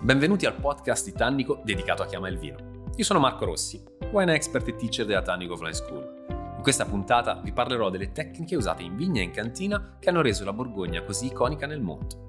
Benvenuti al podcast di Tannico dedicato a Chiama il Vino. Io sono Marco Rossi, wine expert e teacher della Tannico Fly School. In questa puntata vi parlerò delle tecniche usate in vigna e in cantina che hanno reso la Borgogna così iconica nel mondo.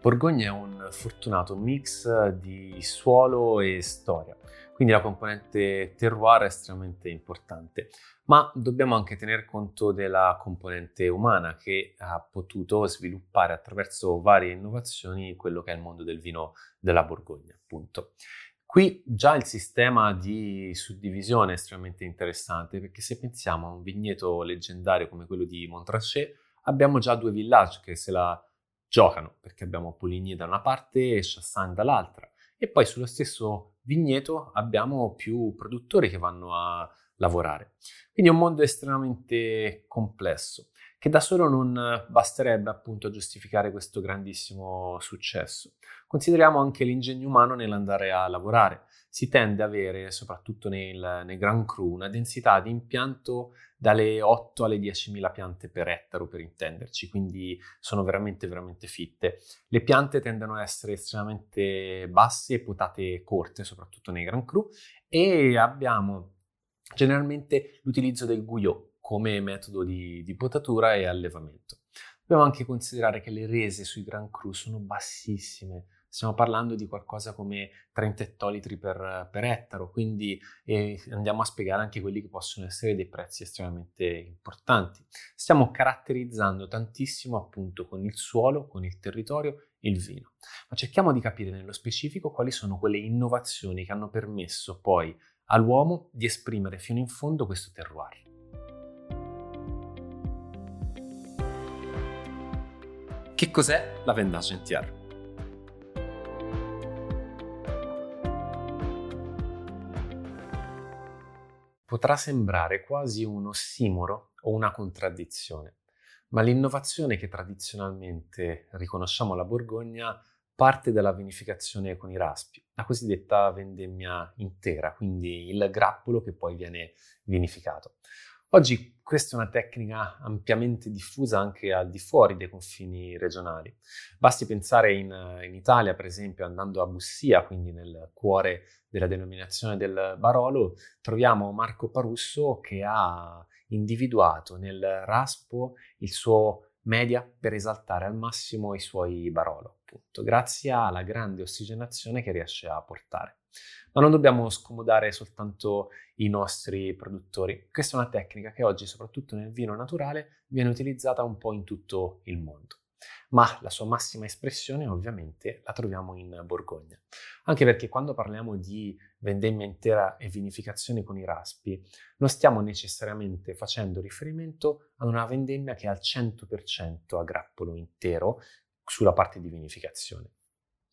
Borgogna è un fortunato mix di suolo e storia. Quindi la componente terroir è estremamente importante, ma dobbiamo anche tener conto della componente umana che ha potuto sviluppare attraverso varie innovazioni quello che è il mondo del vino della Borgogna, appunto. Qui già il sistema di suddivisione è estremamente interessante perché se pensiamo a un vigneto leggendario come quello di Montrachet, abbiamo già due village che se la giocano perché abbiamo Poligny da una parte e Chassagne dall'altra e poi sullo stesso vigneto abbiamo più produttori che vanno a lavorare. Quindi è un mondo estremamente complesso che da solo non basterebbe appunto a giustificare questo grandissimo successo. Consideriamo anche l'ingegno umano nell'andare a lavorare. Si tende ad avere, soprattutto nel, nei Grand Cru, una densità di impianto dalle 8 alle 10.000 piante per ettaro, per intenderci, quindi sono veramente, veramente fitte. Le piante tendono ad essere estremamente basse e potate corte, soprattutto nei Grand Cru, e abbiamo generalmente l'utilizzo del gouillot come metodo di, di potatura e allevamento. Dobbiamo anche considerare che le rese sui Gran Cru sono bassissime, stiamo parlando di qualcosa come 30 ettolitri per, per ettaro, quindi eh, andiamo a spiegare anche quelli che possono essere dei prezzi estremamente importanti. Stiamo caratterizzando tantissimo appunto con il suolo, con il territorio, il vino, ma cerchiamo di capire nello specifico quali sono quelle innovazioni che hanno permesso poi all'uomo di esprimere fino in fondo questo terroir. Che cos'è la Vendage NTR? Potrà sembrare quasi un ossimoro o una contraddizione, ma l'innovazione che tradizionalmente riconosciamo alla Borgogna parte dalla vinificazione con i raspi, la cosiddetta vendemmia intera, quindi il grappolo che poi viene vinificato. Oggi questa è una tecnica ampiamente diffusa anche al di fuori dei confini regionali. Basti pensare in, in, Italia, per esempio, andando a Bussia, quindi nel cuore della denominazione del Barolo, troviamo Marco Parusso che ha individuato nel raspo il suo media per esaltare al massimo i suoi Barolo, appunto, grazie alla grande ossigenazione che riesce a portare. Ma non dobbiamo scomodare soltanto i nostri produttori. Questa è una tecnica che oggi, soprattutto nel vino naturale, viene utilizzata un po' in tutto il mondo. Ma la sua massima espressione ovviamente la troviamo in Borgogna. Anche perché quando parliamo di vendemmia intera e vinificazione con i raspi, non stiamo necessariamente facendo riferimento ad una vendemmia che è al 100% a grappolo intero sulla parte di vinificazione.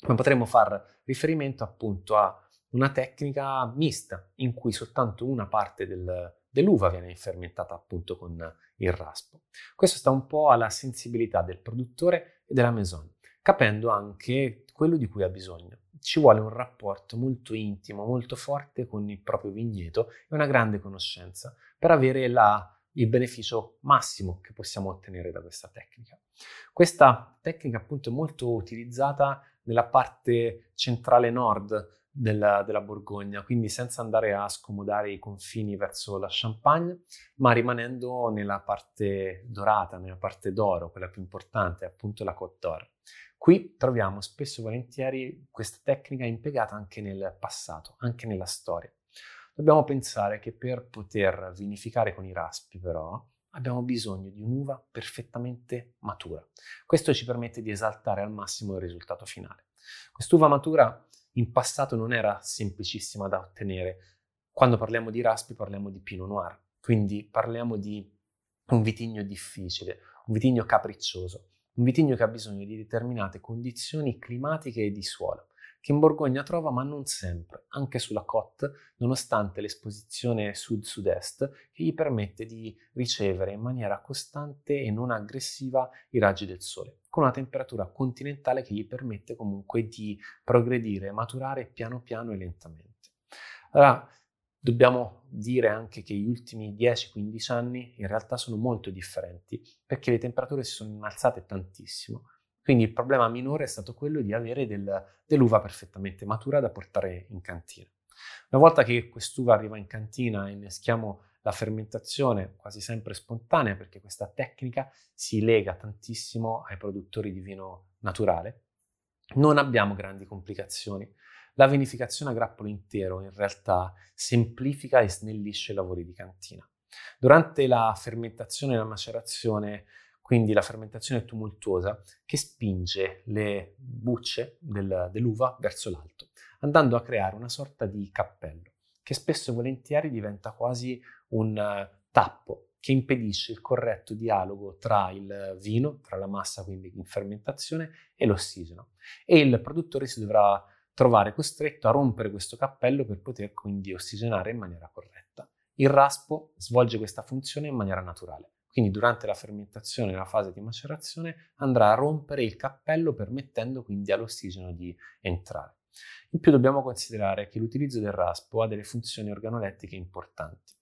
Ma potremmo far riferimento appunto a una tecnica mista in cui soltanto una parte del, dell'uva viene fermentata appunto con il raspo. Questo sta un po' alla sensibilità del produttore e della maison, capendo anche quello di cui ha bisogno. Ci vuole un rapporto molto intimo, molto forte con il proprio vigneto e una grande conoscenza per avere la, il beneficio massimo che possiamo ottenere da questa tecnica. Questa tecnica appunto è molto utilizzata nella parte centrale nord della, della, Borgogna, quindi senza andare a scomodare i confini verso la Champagne, ma rimanendo nella parte dorata, nella parte d'oro, quella più importante, appunto la Côte d'Or. Qui troviamo spesso e volentieri questa tecnica impiegata anche nel passato, anche nella storia. Dobbiamo pensare che per poter vinificare con i raspi, però, abbiamo bisogno di un'uva perfettamente matura. Questo ci permette di esaltare al massimo il risultato finale. Quest'uva matura in passato non era semplicissima da ottenere. Quando parliamo di raspi parliamo di Pinot Noir, quindi parliamo di un vitigno difficile, un vitigno capriccioso, un vitigno che ha bisogno di determinate condizioni climatiche e di suolo, che in Borgogna trova ma non sempre, anche sulla Côte, nonostante l'esposizione sud-sud-est che gli permette di ricevere in maniera costante e non aggressiva i raggi del sole con una temperatura continentale che gli permette comunque di progredire, maturare piano piano e lentamente. Allora, Dobbiamo dire anche che gli ultimi 10-15 anni in realtà sono molto differenti perché le temperature si sono innalzate tantissimo. Quindi il problema minore è stato quello di avere del, dell'uva perfettamente matura da portare in cantina. Una volta che quest'uva arriva in cantina e inneschiamo la fermentazione quasi sempre spontanea perché questa tecnica si lega tantissimo ai produttori di vino naturale, non abbiamo grandi complicazioni. La vinificazione a grappolo intero in realtà semplifica e snellisce i lavori di cantina. Durante la fermentazione e la macerazione, quindi la fermentazione tumultuosa, che spinge le bucce del, dell'uva verso l'alto, andando a creare una sorta di cappello, che spesso e volentieri diventa quasi un uh, tappo che impedisce il corretto dialogo tra il vino, tra la massa quindi in fermentazione e l'ossigeno. E il produttore si dovrà trovare costretto a rompere questo cappello per poter quindi ossigenare in maniera corretta. Il raspo svolge questa funzione in maniera naturale, quindi durante la fermentazione, nella fase di macerazione, andrà a rompere il cappello permettendo quindi all'ossigeno di entrare. In più dobbiamo considerare che l'utilizzo del raspo ha delle funzioni organolettiche importanti.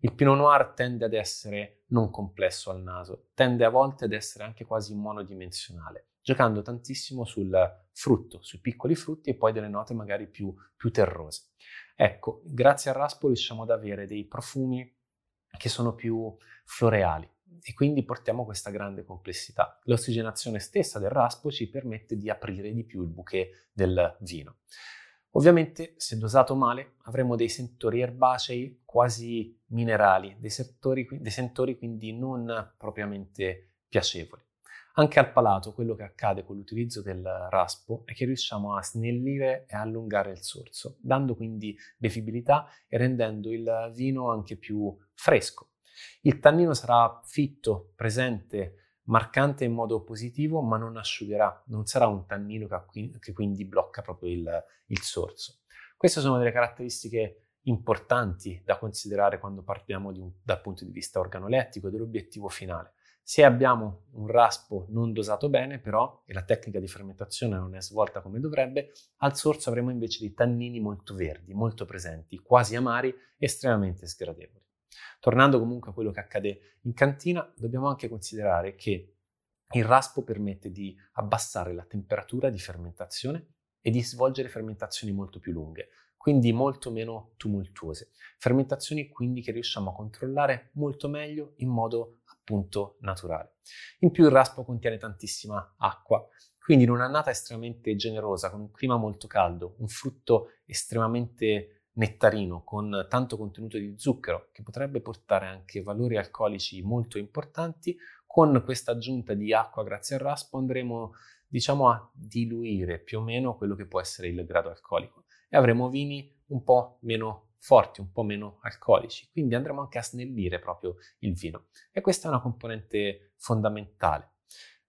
Il Pinot Noir tende ad essere non complesso al naso, tende a volte ad essere anche quasi monodimensionale giocando tantissimo sul frutto, sui piccoli frutti e poi delle note magari più, più terrose. Ecco, grazie al raspo riusciamo ad avere dei profumi che sono più floreali e quindi portiamo questa grande complessità. L'ossigenazione stessa del raspo ci permette di aprire di più il bouquet del vino. Ovviamente, se dosato male, avremo dei sentori erbacei quasi minerali, dei, settori, dei sentori quindi non propriamente piacevoli. Anche al palato quello che accade con l'utilizzo del raspo è che riusciamo a snellire e allungare il sorso, dando quindi bevibilità e rendendo il vino anche più fresco. Il tannino sarà fitto, presente, marcante in modo positivo, ma non asciugherà, non sarà un tannino che, quindi blocca proprio il, il sorso. Queste sono delle caratteristiche importanti da considerare quando parliamo un, dal punto di vista organolettico dell'obiettivo finale. Se abbiamo un raspo non dosato bene, però, e la tecnica di fermentazione non è svolta come dovrebbe, al sorso avremo invece dei tannini molto verdi, molto presenti, quasi amari, estremamente sgradevoli. Tornando comunque a quello che accade in cantina, dobbiamo anche considerare che il raspo permette di abbassare la temperatura di fermentazione e di svolgere fermentazioni molto più lunghe, quindi molto meno tumultuose. Fermentazioni quindi che riusciamo a controllare molto meglio in modo appunto naturale. In più il raspo contiene tantissima acqua, quindi in un'annata estremamente generosa, con un clima molto caldo, un frutto estremamente nettarino, con tanto contenuto di zucchero, che potrebbe portare anche valori alcolici molto importanti, con questa aggiunta di acqua grazie al raspo andremo diciamo a diluire più o meno quello che può essere il grado alcolico e avremo vini un po' meno forti, un po' meno alcolici, quindi andremo anche a snellire proprio il vino. E questa è una componente fondamentale,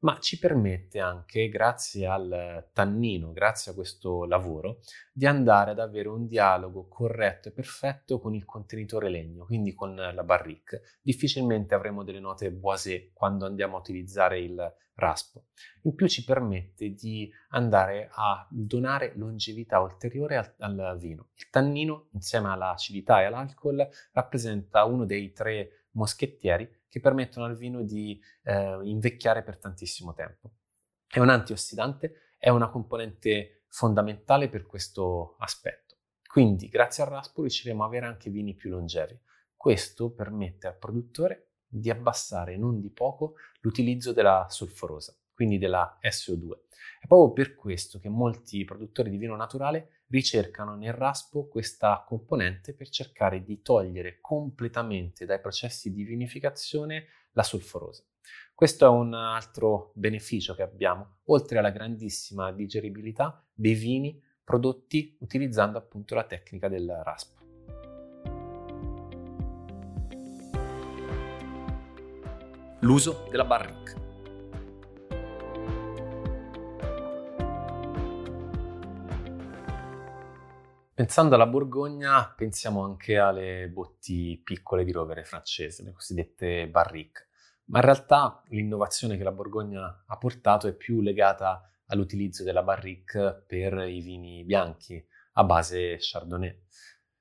ma ci permette anche, grazie al tannino, grazie a questo lavoro, di andare ad avere un dialogo corretto e perfetto con il contenitore legno, quindi con la barrique. Difficilmente avremo delle note boisé quando andiamo a utilizzare il raspo. In più ci permette di andare a donare longevità ulteriore al, al vino. Il tannino, insieme all'acidità e all'alcol, rappresenta uno dei tre moschettieri che permettono al vino di eh, invecchiare per tantissimo tempo. È un antiossidante, è una componente fondamentale per questo aspetto. Quindi, grazie al raspo riusciremo ad avere anche vini più longevi. Questo permette al produttore di abbassare non di poco l'utilizzo della solforosa, quindi della SO2. È proprio per questo che molti produttori di vino naturale ricercano nel raspo questa componente per cercare di togliere completamente dai processi di vinificazione la solforosa. Questo è un altro beneficio che abbiamo, oltre alla grandissima digeribilità dei vini prodotti utilizzando appunto la tecnica del raspo. l'uso della barrique. Pensando alla Borgogna, pensiamo anche alle botti piccole di rovere francese, le cosiddette barrique. Ma in realtà l'innovazione che la Borgogna ha portato è più legata all'utilizzo della barrique per i vini bianchi a base Chardonnay.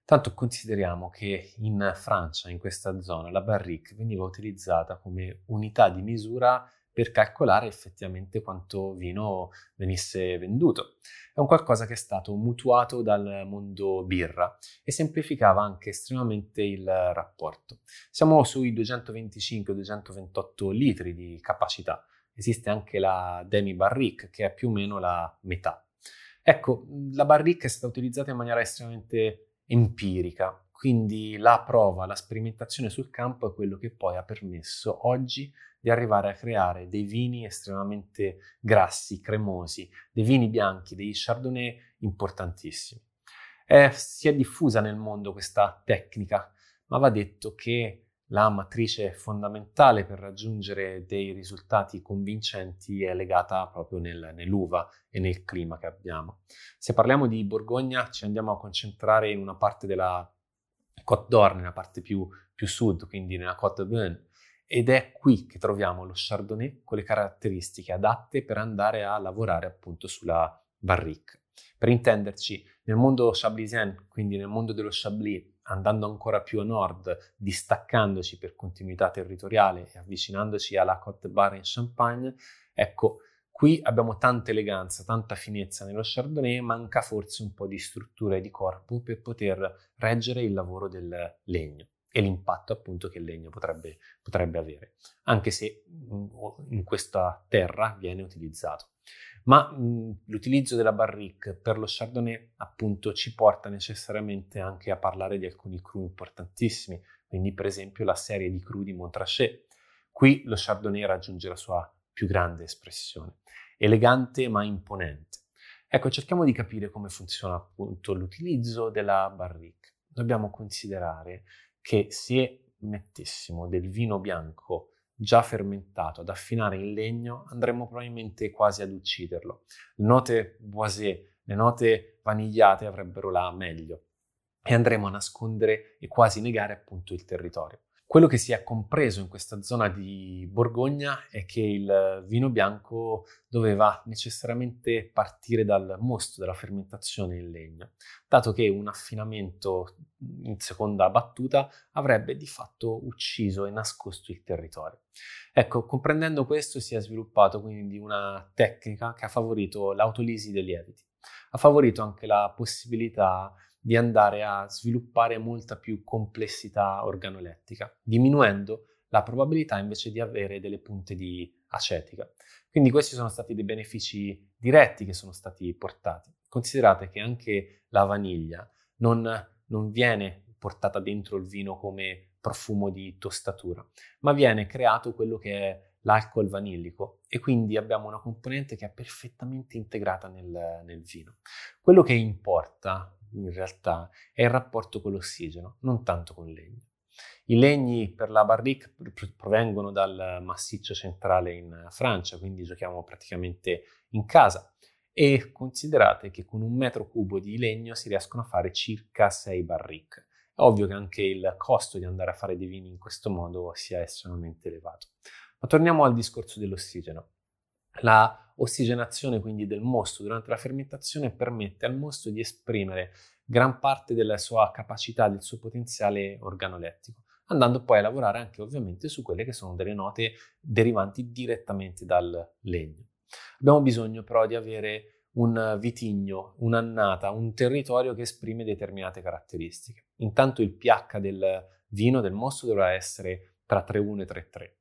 Tanto consideriamo che in Francia, in questa zona, la barrique veniva utilizzata come unità di misura per calcolare effettivamente quanto vino venisse venduto. È un qualcosa che è stato mutuato dal mondo birra e semplificava anche estremamente il rapporto. Siamo sui 225-228 litri di capacità. Esiste anche la demi barrique che è più o meno la metà. Ecco, la barrique è stata utilizzata in maniera estremamente empirica, quindi la prova, la sperimentazione sul campo è quello che poi ha permesso oggi di arrivare a creare dei vini estremamente grassi, cremosi, dei vini bianchi, dei chardonnay importantissimi. È, si è diffusa nel mondo questa tecnica, ma va detto che la matrice fondamentale per raggiungere dei risultati convincenti è legata proprio nel, nell'uva e nel clima che abbiamo. Se parliamo di Borgogna ci andiamo a concentrare in una parte della Côte d'Or, nella parte più, più sud, quindi nella Côte d'Aubin, ed è qui che troviamo lo Chardonnay con le caratteristiche adatte per andare a lavorare appunto sulla barrique. Per intenderci, nel mondo chablisien, quindi nel mondo dello Chablis, andando ancora più a nord, distaccandoci per continuità territoriale e avvicinandoci alla Côte Bar in Champagne, ecco, qui abbiamo tanta eleganza, tanta finezza nello Chardonnay, manca forse un po' di struttura e di corpo per poter reggere il lavoro del legno e l'impatto appunto che il legno potrebbe, potrebbe avere, anche se mm, in questa terra viene utilizzato. Ma mh, mm, l'utilizzo della barrique per lo Chardonnay appunto ci porta necessariamente anche a parlare di alcuni cru importantissimi, quindi per esempio la serie di cru di Montrachet. Qui lo Chardonnay raggiunge la sua più grande espressione, elegante ma imponente. Ecco, cerchiamo di capire come funziona appunto l'utilizzo della barrique. Dobbiamo considerare che se mettessimo del vino bianco già fermentato ad affinare in legno, andremmo probabilmente quasi ad ucciderlo. Le note boisé, le note vanigliate avrebbero la meglio e andremo a nascondere e quasi negare appunto il territorio. Quello che si è compreso in questa zona di Borgogna è che il vino bianco doveva necessariamente partire dal mosto della fermentazione in legno, dato che un affinamento in seconda battuta avrebbe di fatto ucciso e nascosto il territorio. Ecco, comprendendo questo si è sviluppato quindi una tecnica che ha favorito l'autolisi dei lieviti, ha favorito anche la possibilità di andare a sviluppare molta più complessità organolettica, diminuendo la probabilità invece di avere delle punte di acetica. Quindi questi sono stati dei benefici diretti che sono stati portati. Considerate che anche la vaniglia non, non viene portata dentro il vino come profumo di tostatura, ma viene creato quello che è l'alcol vanillico e quindi abbiamo una componente che è perfettamente integrata nel, nel vino. Quello che importa in realtà è il rapporto con l'ossigeno, non tanto con il legno. I legni per la barrique provengono dal massiccio centrale in Francia, quindi giochiamo praticamente in casa e considerate che con un metro cubo di legno si riescono a fare circa 6 barrique. È ovvio che anche il costo di andare a fare dei vini in questo modo sia estremamente elevato. Ma torniamo al discorso dell'ossigeno. La ossigenazione quindi del mosto durante la fermentazione permette al mosto di esprimere gran parte della sua capacità, del suo potenziale organolettico, andando poi a lavorare anche ovviamente su quelle che sono delle note derivanti direttamente dal legno. Abbiamo bisogno però di avere un vitigno, un'annata, un territorio che esprime determinate caratteristiche. Intanto il pH del vino, del mosto, dovrà essere tra 3,1 e 3,3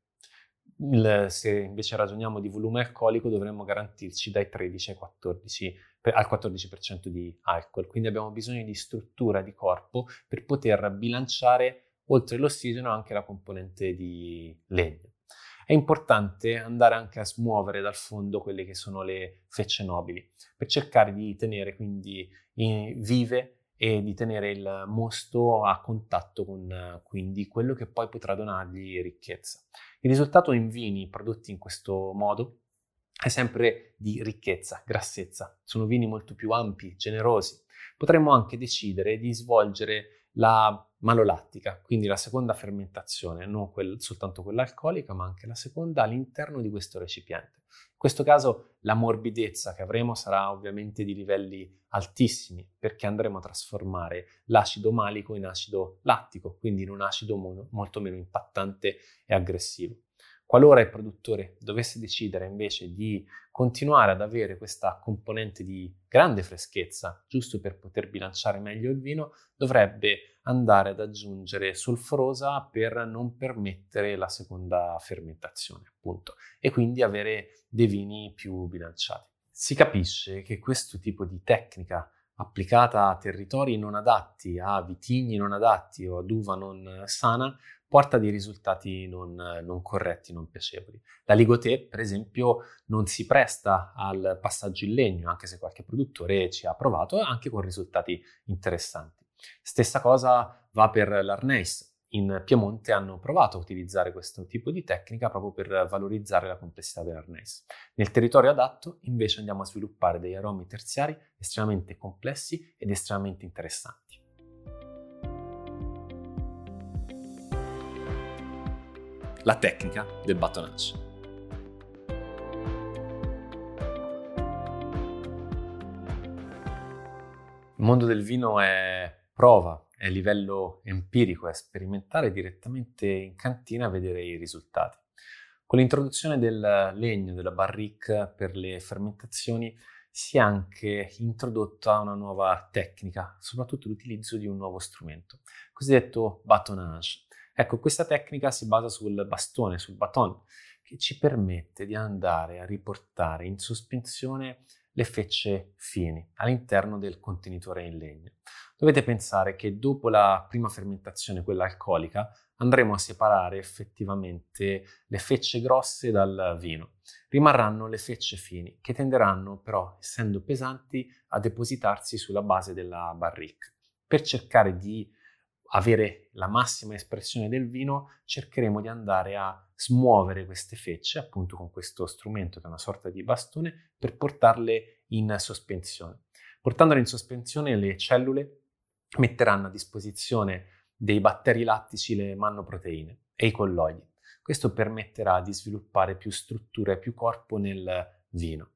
il, se invece ragioniamo di volume alcolico dovremmo garantirci dai 13 ai 14, al 14% di alcol. Quindi abbiamo bisogno di struttura di corpo per poter bilanciare oltre l'ossigeno anche la componente di legno. È importante andare anche a smuovere dal fondo quelle che sono le fecce nobili per cercare di tenere quindi vive e di tenere il mosto a contatto con quindi quello che poi potrà donargli ricchezza. Il risultato in vini prodotti in questo modo è sempre di ricchezza, grassezza. Sono vini molto più ampi, generosi. Potremmo anche decidere di svolgere la malolattica, quindi la seconda fermentazione, non quel, soltanto quella alcolica, ma anche la seconda all'interno di questo recipiente. In questo caso la morbidezza che avremo sarà ovviamente di livelli altissimi perché andremo a trasformare l'acido malico in acido lattico, quindi in un acido mono, molto meno impattante e aggressivo. Qualora il produttore dovesse decidere invece di continuare ad avere questa componente di grande freschezza, giusto per poter bilanciare meglio il vino, dovrebbe andare ad aggiungere solforosa per non permettere la seconda fermentazione, appunto, e quindi avere dei vini più bilanciati. Si capisce che questo tipo di tecnica applicata a territori non adatti, a vitigni non adatti o ad uva non sana, porta dei risultati non, non corretti, non piacevoli. La Ligotè, per esempio, non si presta al passaggio in legno, anche se qualche produttore ci ha provato, anche con risultati interessanti. Stessa cosa va per l'Arneis. In Piemonte hanno provato a utilizzare questo tipo di tecnica proprio per valorizzare la complessità dell'Arneis. Nel territorio adatto invece andiamo a sviluppare degli aromi terziari estremamente complessi ed estremamente interessanti. La tecnica del battonage. Il mondo del vino è prova, è livello empirico, è sperimentare direttamente in cantina a vedere i risultati. Con l'introduzione del legno, della barrique per le fermentazioni, si è anche introdotta una nuova tecnica, soprattutto l'utilizzo di un nuovo strumento, cosiddetto batonnage. Ecco, questa tecnica si basa sul bastone, sul baton, che ci permette di andare a riportare in sospensione le fecce fini all'interno del contenitore in legno. Dovete pensare che dopo la prima fermentazione, quella alcolica, andremo a separare effettivamente le fecce grosse dal vino. Rimarranno le fecce fini, che tenderanno però, essendo pesanti, a depositarsi sulla base della barrique. Per cercare di avere la massima espressione del vino, cercheremo di andare a smuovere queste fecce, appunto con questo strumento che è una sorta di bastone, per portarle in sospensione. Portandole in sospensione le cellule metteranno a disposizione dei batteri lattici le mannoproteine e i colloidi. Questo permetterà di sviluppare più struttura e più corpo nel vino.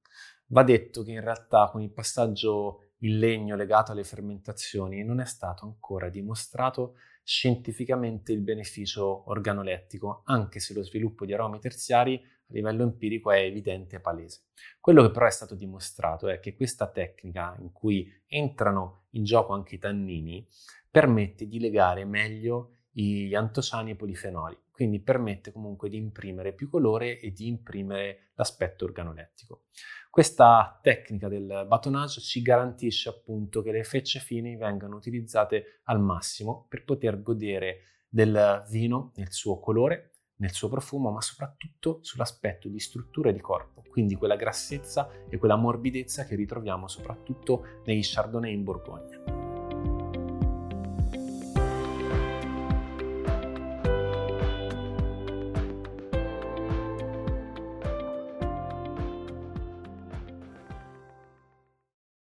Va detto che in realtà con il passaggio il legno legato alle fermentazioni non è stato ancora dimostrato scientificamente il beneficio organolettico, anche se lo sviluppo di aromi terziari a livello empirico è evidente e palese. Quello che però è stato dimostrato è che questa tecnica in cui entrano in gioco anche i tannini permette di legare meglio gli antociani e i polifenoli, quindi permette comunque di imprimere più colore e di imprimere l'aspetto organolettico. Questa tecnica del batonage ci garantisce appunto che le fecce fini vengano utilizzate al massimo per poter godere del vino nel suo colore, nel suo profumo, ma soprattutto sull'aspetto di struttura e di corpo, quindi quella grassezza e quella morbidezza che ritroviamo soprattutto negli Chardonnay in Borgogna.